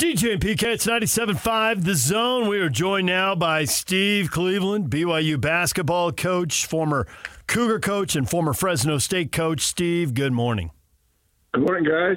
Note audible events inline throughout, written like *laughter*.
DJ and PK, it's 97.5 The Zone. We are joined now by Steve Cleveland, BYU basketball coach, former Cougar coach, and former Fresno State coach. Steve, good morning. Good morning, guys.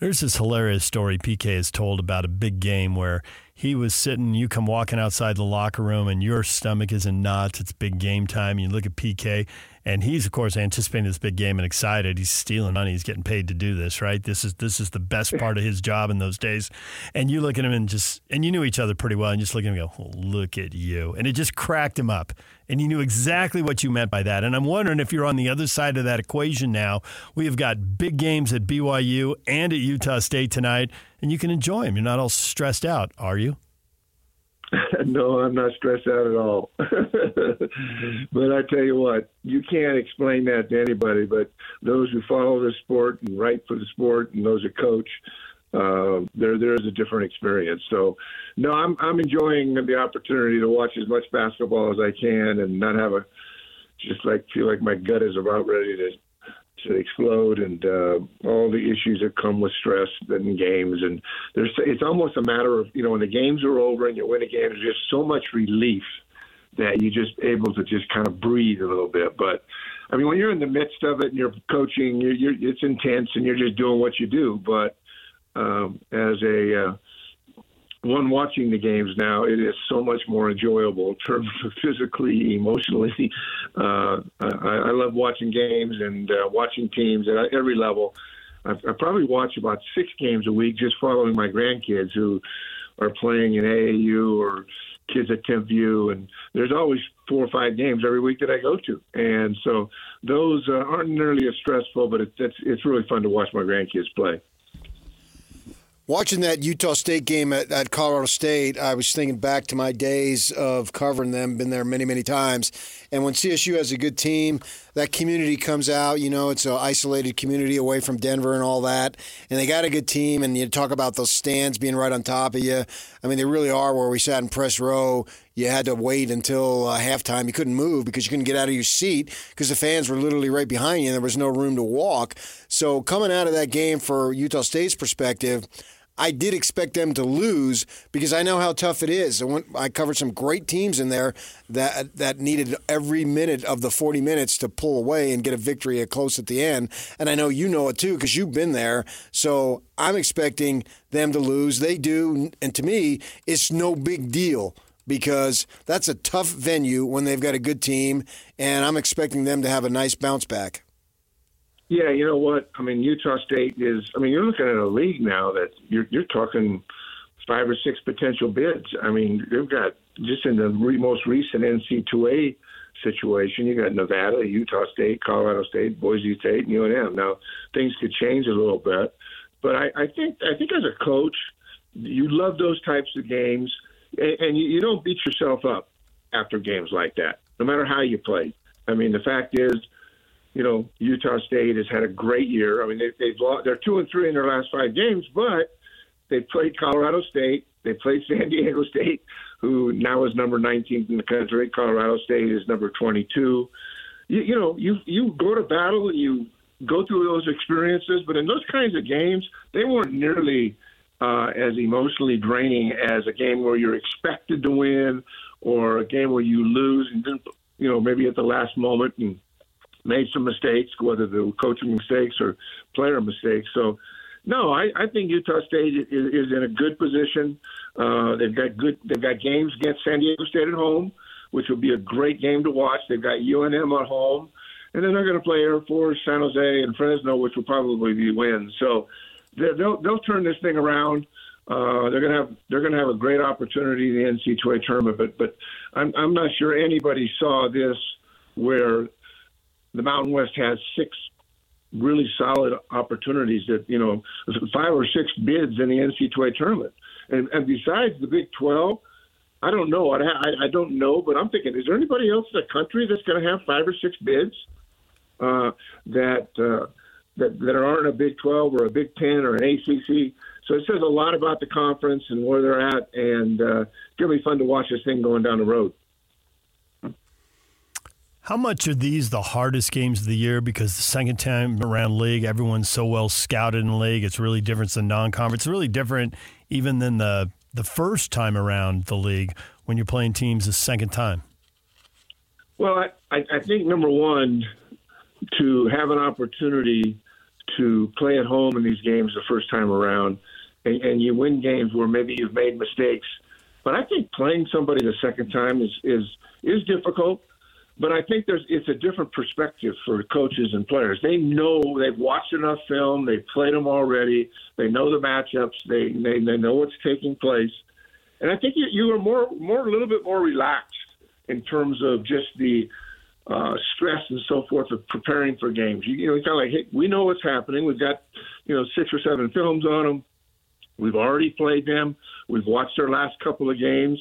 There's this hilarious story PK has told about a big game where he was sitting, you come walking outside the locker room, and your stomach is in knots. It's big game time. You look at PK, and he's of course anticipating this big game and excited. He's stealing money. He's getting paid to do this, right? This is this is the best part of his job in those days. And you look at him and just and you knew each other pretty well, and just look at him and go, oh, "Look at you!" And it just cracked him up. And you knew exactly what you meant by that. And I'm wondering if you're on the other side of that equation now. We have got big games at BYU and at Utah State tonight, and you can enjoy them. You're not all stressed out, are you? *laughs* no, I'm not stressed out at all. *laughs* but I tell you what, you can't explain that to anybody but those who follow the sport and write for the sport and those who coach. Uh, there, there is a different experience. So, no, I'm I'm enjoying the opportunity to watch as much basketball as I can and not have a just like feel like my gut is about ready to to explode and uh, all the issues that come with stress in games. And there's it's almost a matter of you know when the games are over and you win a game, there's just so much relief that you're just able to just kind of breathe a little bit. But I mean, when you're in the midst of it and you're coaching, you're, you're it's intense and you're just doing what you do. But um, as a uh, one watching the games now, it is so much more enjoyable in terms of *laughs* physically, emotionally. Uh, I, I love watching games and uh, watching teams at every level. I, I probably watch about six games a week just following my grandkids who are playing in AAU or kids at Timpview, and there's always four or five games every week that I go to, and so those uh, aren't nearly as stressful, but it, it's it's really fun to watch my grandkids play. Watching that Utah State game at, at, Colorado State, I was thinking back to my days of covering them. Been there many, many times. And when CSU has a good team, that community comes out. You know, it's an isolated community away from Denver and all that. And they got a good team. And you talk about those stands being right on top of you. I mean, they really are where we sat in press row. You had to wait until uh, halftime. You couldn't move because you couldn't get out of your seat because the fans were literally right behind you and there was no room to walk. So, coming out of that game for Utah State's perspective, I did expect them to lose because I know how tough it is. I, went, I covered some great teams in there that that needed every minute of the 40 minutes to pull away and get a victory at close at the end. And I know you know it too because you've been there. So I'm expecting them to lose. They do, and to me, it's no big deal because that's a tough venue when they've got a good team, and I'm expecting them to have a nice bounce back. Yeah, you know what? I mean, Utah State is. I mean, you're looking at a league now that you're you're talking five or six potential bids. I mean, they've got just in the re- most recent NC2A situation, you got Nevada, Utah State, Colorado State, Boise State, and UNM. Now things could change a little bit, but I, I think I think as a coach, you love those types of games, and, and you, you don't beat yourself up after games like that, no matter how you play. I mean, the fact is you know, Utah State has had a great year. I mean, they, they've lost, they're two and three in their last five games, but they played Colorado State, they played *laughs* San Diego State, who now is number 19 in the country. Colorado State is number 22. You, you know, you you go to battle and you go through those experiences, but in those kinds of games, they weren't nearly uh, as emotionally draining as a game where you're expected to win or a game where you lose and then, you know, maybe at the last moment and made some mistakes, whether they were coaching mistakes or player mistakes. So, no, I, I think Utah State is, is in a good position. Uh, they've got good. They've got games against San Diego State at home, which will be a great game to watch. They've got UNM at home, and then they're going to play Air Force, San Jose, and Fresno, which will probably be wins. So they'll they'll turn this thing around. Uh, they're gonna have they're gonna have a great opportunity in the NC2A tournament, but but I'm I'm not sure anybody saw this where the Mountain West has six really solid opportunities that you know five or six bids in the NC2A tournament, and and besides the Big Twelve, I don't know. I, I, I don't know, but I'm thinking, is there anybody else in the country that's going to have five or six bids uh, that uh, that that aren't a Big Twelve or a Big Ten or an ACC? So it says a lot about the conference and where they're at, and uh, it's going to be fun to watch this thing going down the road. How much are these the hardest games of the year? Because the second time around league, everyone's so well scouted in league. It's really different than non-conference. It's really different even than the the first time around the league when you're playing teams the second time. Well, I, I think number one, to have an opportunity to play at home in these games the first time around, and, and you win games where maybe you've made mistakes. But I think playing somebody the second time is is is difficult. But I think there's it's a different perspective for coaches and players. They know they've watched enough film, they've played them already, they know the matchups, they they, they know what's taking place, and I think you, you are more more a little bit more relaxed in terms of just the uh, stress and so forth of preparing for games. You, you know, kind of like, hey, we know what's happening. We've got, you know, six or seven films on them. We've already played them. We've watched their last couple of games.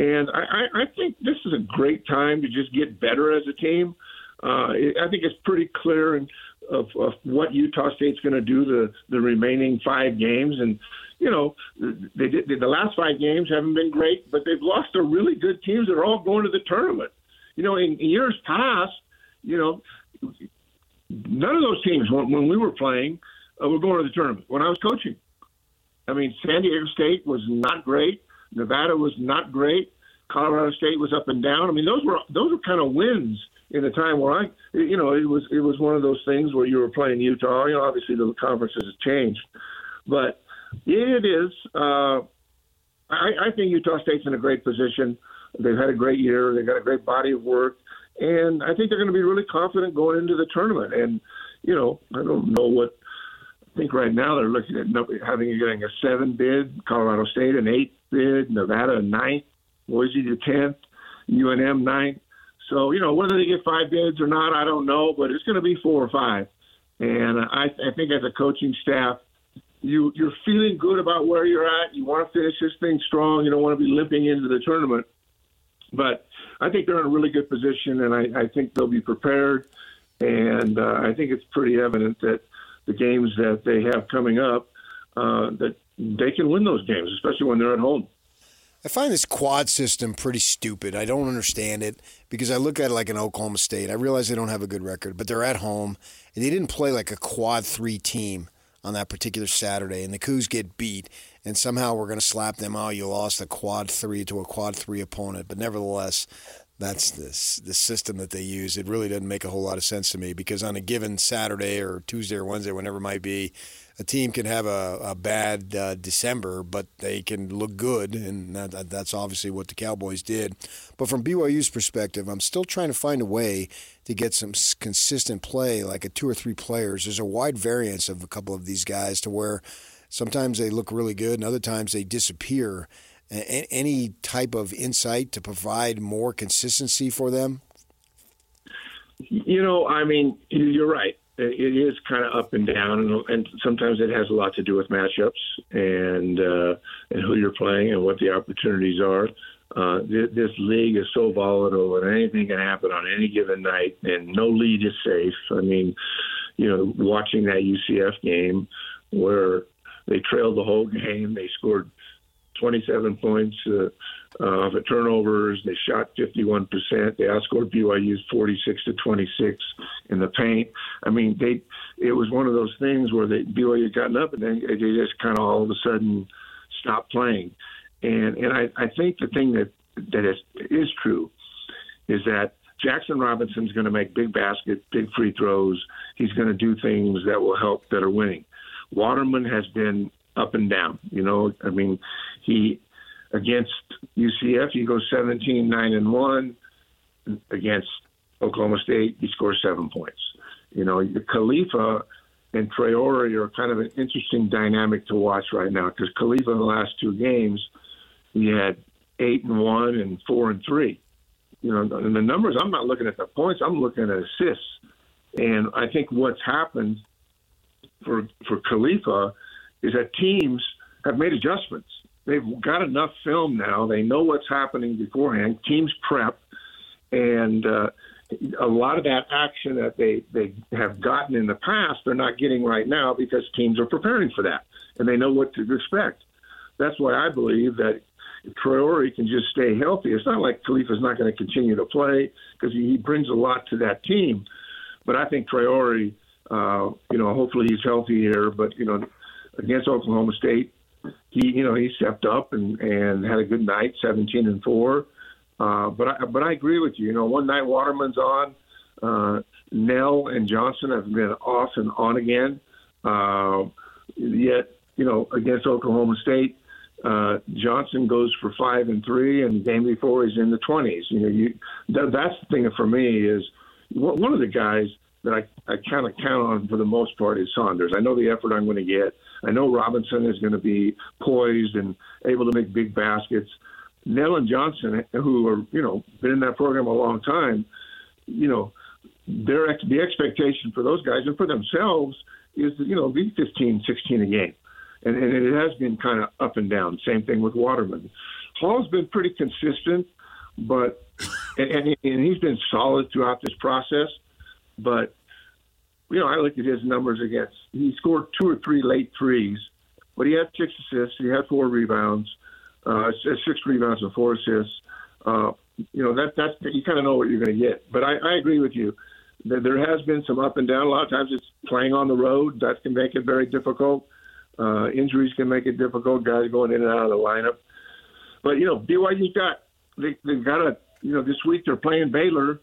And I, I think this is a great time to just get better as a team. Uh, I think it's pretty clear in, of, of what Utah State's going to do the the remaining five games, and you know they did the last five games haven't been great, but they've lost to really good teams that are all going to the tournament. You know, in, in years past, you know, none of those teams when, when we were playing uh, were going to the tournament. When I was coaching, I mean, San Diego State was not great. Nevada was not great. Colorado State was up and down. I mean, those were those were kind of wins in a time where I, you know, it was it was one of those things where you were playing Utah. You know, obviously the conferences have changed, but it is. Uh, I, I think Utah State's in a great position. They've had a great year. They've got a great body of work, and I think they're going to be really confident going into the tournament. And you know, I don't know what. I think right now they're looking at having getting a seven bid, Colorado State an eight bid, Nevada ninth, Boise the tenth, UNM ninth. So you know whether they get five bids or not, I don't know, but it's going to be four or five. And I, I think as a coaching staff, you you're feeling good about where you're at. You want to finish this thing strong. You don't want to be limping into the tournament. But I think they're in a really good position, and I, I think they'll be prepared. And uh, I think it's pretty evident that the games that they have coming up, uh, that they can win those games, especially when they're at home. I find this quad system pretty stupid. I don't understand it because I look at it like an Oklahoma State. I realize they don't have a good record, but they're at home and they didn't play like a quad three team on that particular Saturday, and the Cougs get beat, and somehow we're going to slap them out. You lost a quad three to a quad three opponent, but nevertheless, that's this the system that they use. It really doesn't make a whole lot of sense to me because on a given Saturday or Tuesday or Wednesday, whenever it might be, a team can have a, a bad uh, December, but they can look good, and that, that's obviously what the Cowboys did. But from BYU's perspective, I'm still trying to find a way to get some consistent play, like a two or three players. There's a wide variance of a couple of these guys to where sometimes they look really good, and other times they disappear. A- any type of insight to provide more consistency for them? You know, I mean, you're right it is kind of up and down, and, sometimes it has a lot to do with matchups and uh, and who you're playing and what the opportunities are. Uh, th- this league is so volatile, and anything can happen on any given night, and no lead is safe. I mean, you know, watching that UCF game where they trailed the whole game, they scored 27 points. Uh, uh, of turnovers. They shot 51%. They outscored BYU's 46 to 26 in the paint. I mean, they it was one of those things where they BYU had gotten up and then they just kind of all of a sudden stopped playing. And and I, I think the thing that that is is true is that Jaxson Robinson's going to make big baskets, big free throws. He's going to do things that will help that are winning. Waterman has been up and down. You know, I mean, he Against UCF, he goes 17, 9, and 1. Against Oklahoma State, he scores seven points. You know, Khalifa and Traore are kind of an interesting dynamic to watch right now because Khalifa in the last two games, he had eight and one and four and three. You know, and the numbers, I'm not looking at the points, I'm looking at assists. And I think what's happened for for Khalifa is that teams have made adjustments they've got enough film now. They know what's happening beforehand. Teams prep, and uh, a lot of that action that they they have gotten in the past, they're not getting right now because teams are preparing for that and they know what to expect. That's why I believe that Traore can just stay healthy, it's not like Khalifa's not going to continue to play because he, he brings a lot to that team. But I think Traore, uh, you know, hopefully he's healthy here. But you know, against Oklahoma State, he you know he stepped up and and had a good night, 17 and four. Uh, but I, but I agree with you. You know, one night Waterman's on. Uh, Knell and Johnson have been off and on again. Uh, yet, you know, against Oklahoma State, uh, Johnson goes for five and three, and the game before he's in the twenties. You know, you that, that's the thing for me is one of the guys that I, I kind of count on for the most part is Saunders. I know the effort I'm going to get. I know Robinson is going to be poised and able to make big baskets. Knell and Johnson, who are you know been in that program a long time, you know, their the expectation for those guys and for themselves is you know be 15, 16 a game, and, and it has been kind of up and down. Same thing with Waterman. Hall's been pretty consistent, but and, and he's been solid throughout this process. But you know, I looked at his numbers against. He scored two or three late threes, but he had six assists. He had four rebounds, uh, six rebounds and four assists. Uh, you know that that's you kind of know what you're going to get. But I, I agree with you. That there has been some up and down. A lot of times it's playing on the road that can make it very difficult. Uh, injuries can make it difficult. Guys going in and out of the lineup. But you know BYU's got they, they've got a you know this week they're playing Baylor,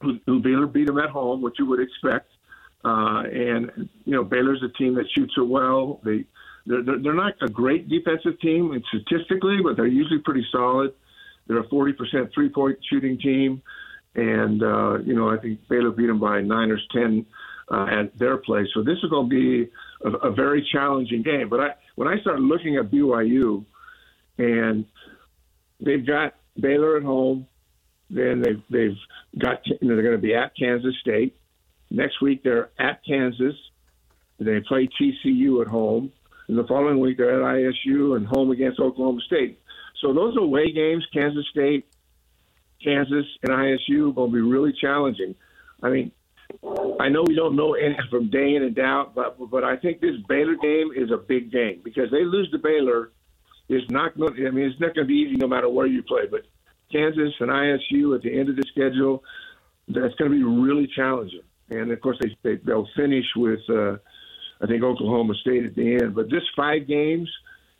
Baylor beat them at home, which you would expect. Uh, and you know Baylor's a team that shoots it well. They they're, they're not a great defensive team statistically, but they're usually pretty solid. They're a 40% three point shooting team. And, uh, you know, I think Baylor beat them by nine or 10 uh, at their place. So this is going to be a, a very challenging game. But I, when I started looking at BYU, and they've got Baylor at home, then they've they've got they're going to be at Kansas State next week. They're at Kansas. They play TCU at home, and the following week they're at ISU and home against Oklahoma State. So those are away games, Kansas State, Kansas, and ISU, will be really challenging. I mean, I know we don't know any from day in and out, but but I think this Baylor game is a big game because they lose to Baylor. It's not going. I mean, it's not going to be easy no matter where you play. But Kansas and ISU at the end of the schedule, that's going to be really challenging. And of course, they, they they'll finish with uh, I think Oklahoma State at the end. But this five games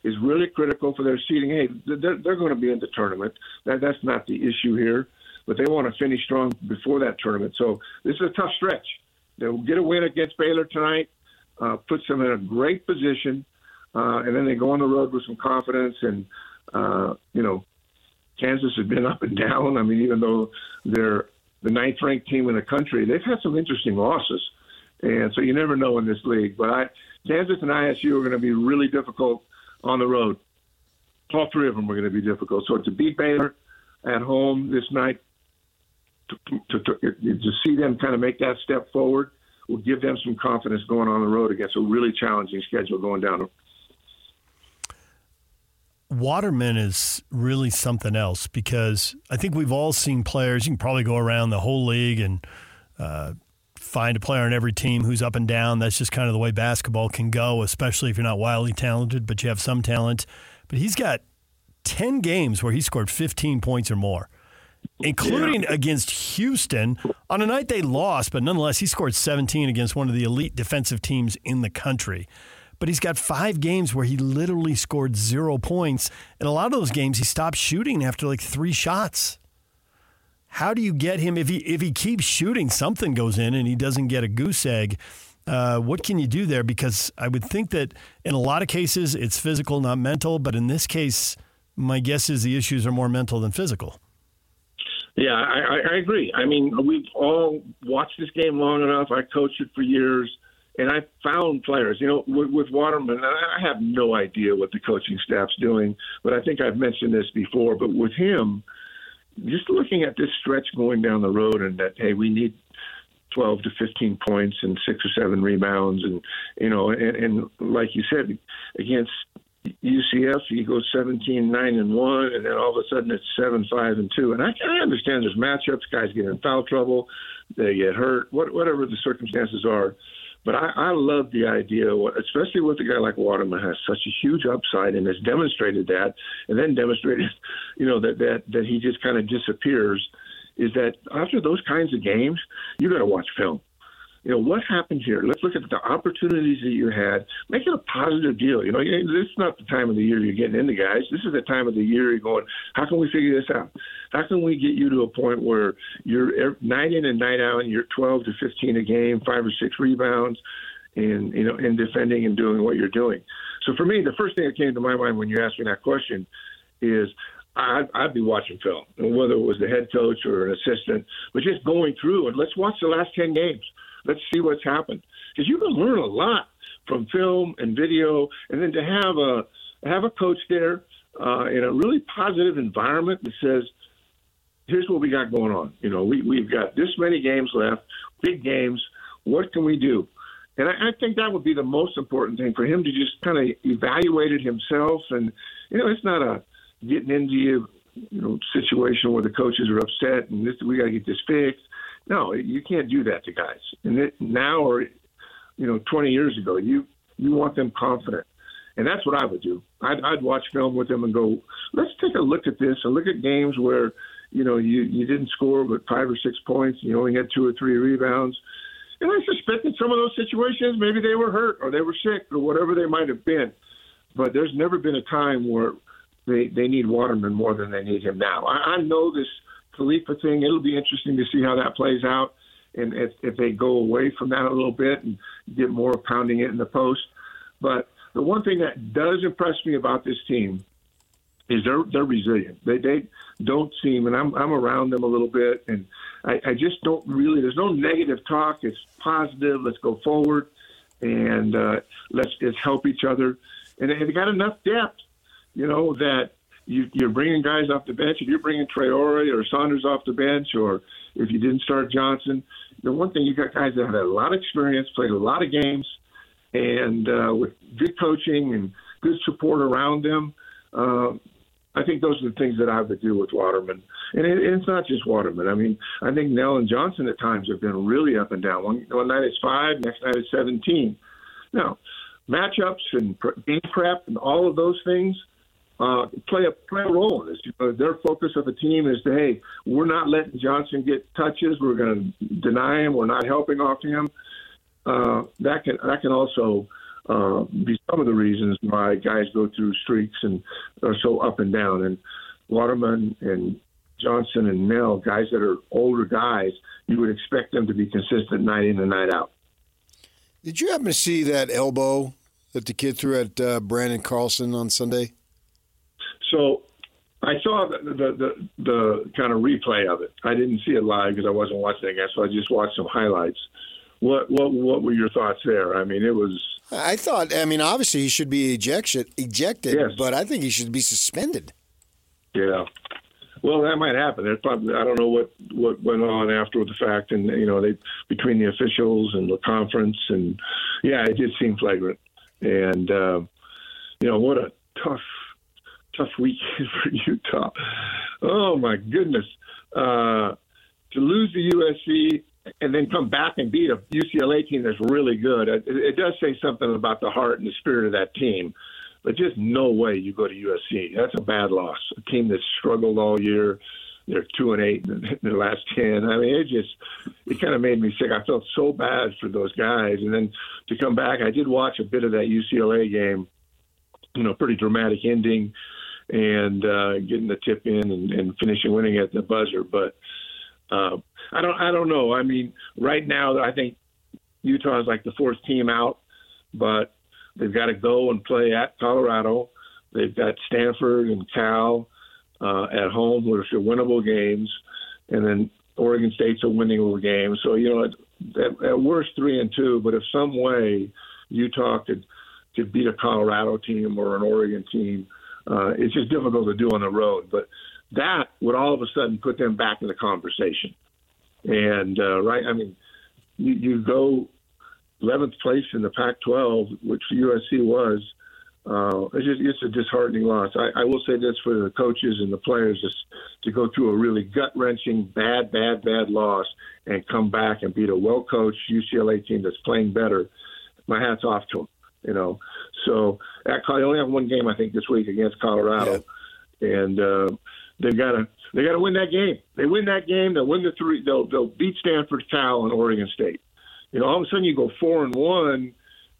is really critical for their seeding. Hey, they're, they're going to be in the tournament. That, that's not the issue here, but they want to finish strong before that tournament. So this is a tough stretch. They'll get a win against Baylor tonight, uh, puts them in a great position, uh, and then they go on the road with some confidence. And uh, you know, Kansas has been up and down. I mean, even though they're the ninth ranked team in the country, they've had some interesting losses. And so you never know in this league. But I, Kansas and ISU are going to be really difficult on the road. All three of them are going to be difficult. So to beat Baylor at home this night, to, to, to, to see them kind of make that step forward will give them some confidence going on the road against a really challenging schedule going down. Waterman is really something else because I think we've all seen players. You can probably go around the whole league and uh, find a player on every team who's up and down. That's just kind of the way basketball can go, especially if you're not wildly talented, but you have some talent. But he's got 10 games where he scored 15 points or more, including yeah. against Houston on a night they lost, but nonetheless, he scored 17 against one of the elite defensive teams in the country. But he's got five games where he literally scored zero points. And a lot of those games, he stopped shooting after like three shots. How do you get him if he if he keeps shooting, something goes in and he doesn't get a goose egg? Uh, what can you do there? Because I would think that in a lot of cases it's physical, not mental. But in this case, my guess is the issues are more mental than physical. Yeah, I, I agree. I mean, we've all watched this game long enough. I coached it for years, and I found players. You know, with, with Waterman, I have no idea what the coaching staff's doing, but I think I've mentioned this before. But with him, just looking at this stretch going down the road and that hey we need 12 to 15 points and six or seven rebounds and you know and, and like you said against UCF he goes 17 9 and 1 and then all of a sudden it's 7 5 and 2 and I, I understand there's matchups guys get in foul trouble they get hurt what, whatever the circumstances are But I, I love the idea, especially with a guy like Waterman has such a huge upside and has demonstrated that, and then demonstrated, *laughs* you know, that that that he just kind of disappears. Is that after those kinds of games, you got to watch film you know, what happened here? Let's look at the opportunities that you had. Make it a positive deal. You know, this is not the time of the year you're getting into guys. This is the time of the year you're going, how can we figure this out? How can we get you to a point where you're night in and night out and you're 12 to 15 a game, five or six rebounds, and, you know, in defending and doing what you're doing. So for me, the first thing that came to my mind when you asked me that question is I'd, I'd be watching film, whether it was the head coach or an assistant, but just going through and let's watch the last 10 games Let's see what's happened because you can learn a lot from film and video, and then to have a have a coach there uh, in a really positive environment that says, "Here's what we got going on. You know, we we've got this many games left, big games. What can we do?" And I, I think that would be the most important thing for him to just kind of evaluate it himself. And you know, it's not a getting into you, you know situation where the coaches are upset and this we got to get this fixed. No, you can't do that to guys. And it, now or you know, 20 years ago, you you want them confident, and that's what I would do. I'd, I'd watch film with them and go, let's take a look at this and look at games where you know you you didn't score but five or six points, you only had two or three rebounds. And I suspect in some of those situations, maybe they were hurt or they were sick or whatever they might have been. But there's never been a time where they they need Waterman more than they need him now. I, I know this Khalifa thing. It'll be interesting to see how that plays out, and if, if they go away from that a little bit and get more pounding it in the post. But the one thing that does impress me about this team is they're they're resilient. They they don't seem, and I'm I'm around them a little bit, and I, I just don't really. There's no negative talk. It's positive. Let's go forward, and uh, let's let's help each other. And they got enough depth, you know, that you, you're bringing guys off the bench. If you're bringing Traore or Saunders off the bench, or if you didn't start Johnson, the one thing you got guys that have a lot of experience, played a lot of games, and uh, with good coaching and good support around them. Uh, I think those are the things that I would do with Waterman. And it, it's not just Waterman. I mean, I think Knell and Johnson at times have been really up and down. One, one night it's five, next night it's 17. Now, matchups and game prep and all of those things – uh, play a play a role in this. You know, their focus of the team is to hey, we're not letting Johnson get touches. We're going to deny him. We're not helping off him. Uh, that can that can also uh, be some of the reasons why guys go through streaks and are so up and down. And Waterman and Johnson and Knell, guys that are older guys, you would expect them to be consistent night in and night out. Did you happen to see that elbow that the kid threw at uh, Branden Carlson on Sunday? So I saw the, the the, the kind of replay of it. I didn't see it live because I wasn't watching it again, so I just watched some highlights. What what what were your thoughts there? I mean, it was. I thought. I mean, obviously he should be ejected, ejected, yes. but I think he should be suspended. Yeah. Well, that might happen. There's probably I don't know what what went on after the fact, and you know they between the officials and the conference, and yeah, it did seem flagrant. And uh, you know what a tough tough *laughs* weekend for Utah. Oh my goodness, uh, to lose the USC and then come back and beat a UCLA team that's really good. It, it does say something about the heart and the spirit of that team. But just no way you go to USC. That's a bad loss. A team that struggled all year. They're two and eight in the last ten. I mean, it just it kind of made me sick. I felt so bad for those guys. And then to come back, I did watch a bit of that UCLA game. You know, pretty dramatic ending and uh, getting the tip in and, and finishing winning at the buzzer. But uh, I don't I don't know. I mean, right now I think Utah is like the fourth team out, but they've got to go and play at Colorado. They've got Stanford and Cal uh, at home, which are winnable games, and then Oregon State's a winnable game. So you know, at, at worst three and two, but if some way Utah could could beat a Colorado team or an Oregon team, uh, it's just difficult to do on the road. But that would all of a sudden put them back in the conversation. And uh, right, I mean, you, you go 11th place in the Pac-12, which USC was, uh, it's just it's a disheartening loss. I, I will say this for the coaches and the players is to go through a really gut wrenching, bad, bad, bad loss and come back and beat a well coached UCLA team that's playing better. My hat's off to them. You know, so at, they only have one game I think this week against Colorado, yeah. and uh, they've got to they got to win that game. They win that game, they'll win the three. They'll they'll beat Stanford, Cal, and Oregon State. You know, all of a sudden you go four and one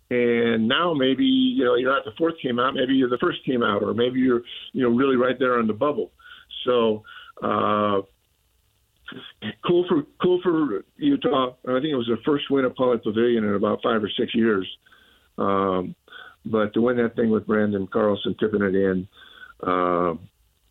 and now maybe you know you're not the fourth team out, maybe you're the first team out, or maybe you're you know really right there on the bubble. So uh, cool for cool for Utah. I think it was their first win at Pauley Pavilion in about five or six years. Um, but to win that thing with Branden Carlson tipping it in, uh,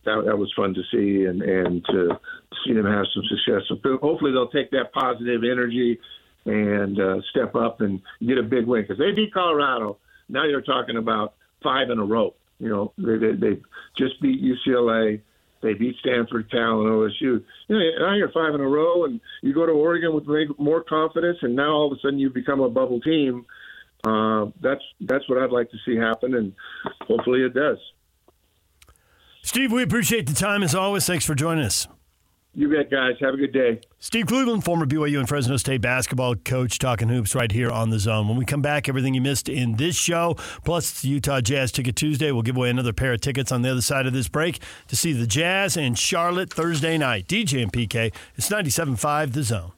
that, that was fun to see, and and to see them have some success. So hopefully they'll take that positive energy and uh, step up and get a big win because they beat Colorado. Now you're talking about five in a row. You know, they, they, they just beat UCLA. They beat Stanford, Cal, and OSU. You know, now you're five in a row, and you go to Oregon with more confidence, and now all of a sudden you become a bubble team. Uh, that's that's what I'd like to see happen, and hopefully it does. Steve, we appreciate the time as always. Thanks for joining us. You bet, guys. Have a good day. Steve Cleveland, former BYU and Fresno State basketball coach, talking hoops right here on the zone. When we come back, everything you missed in this show, plus Utah Jazz Ticket Tuesday, we'll give away another pair of tickets on the other side of this break to see the Jazz and Charlotte Thursday night. DJ and PK, it's 97.5 The Zone.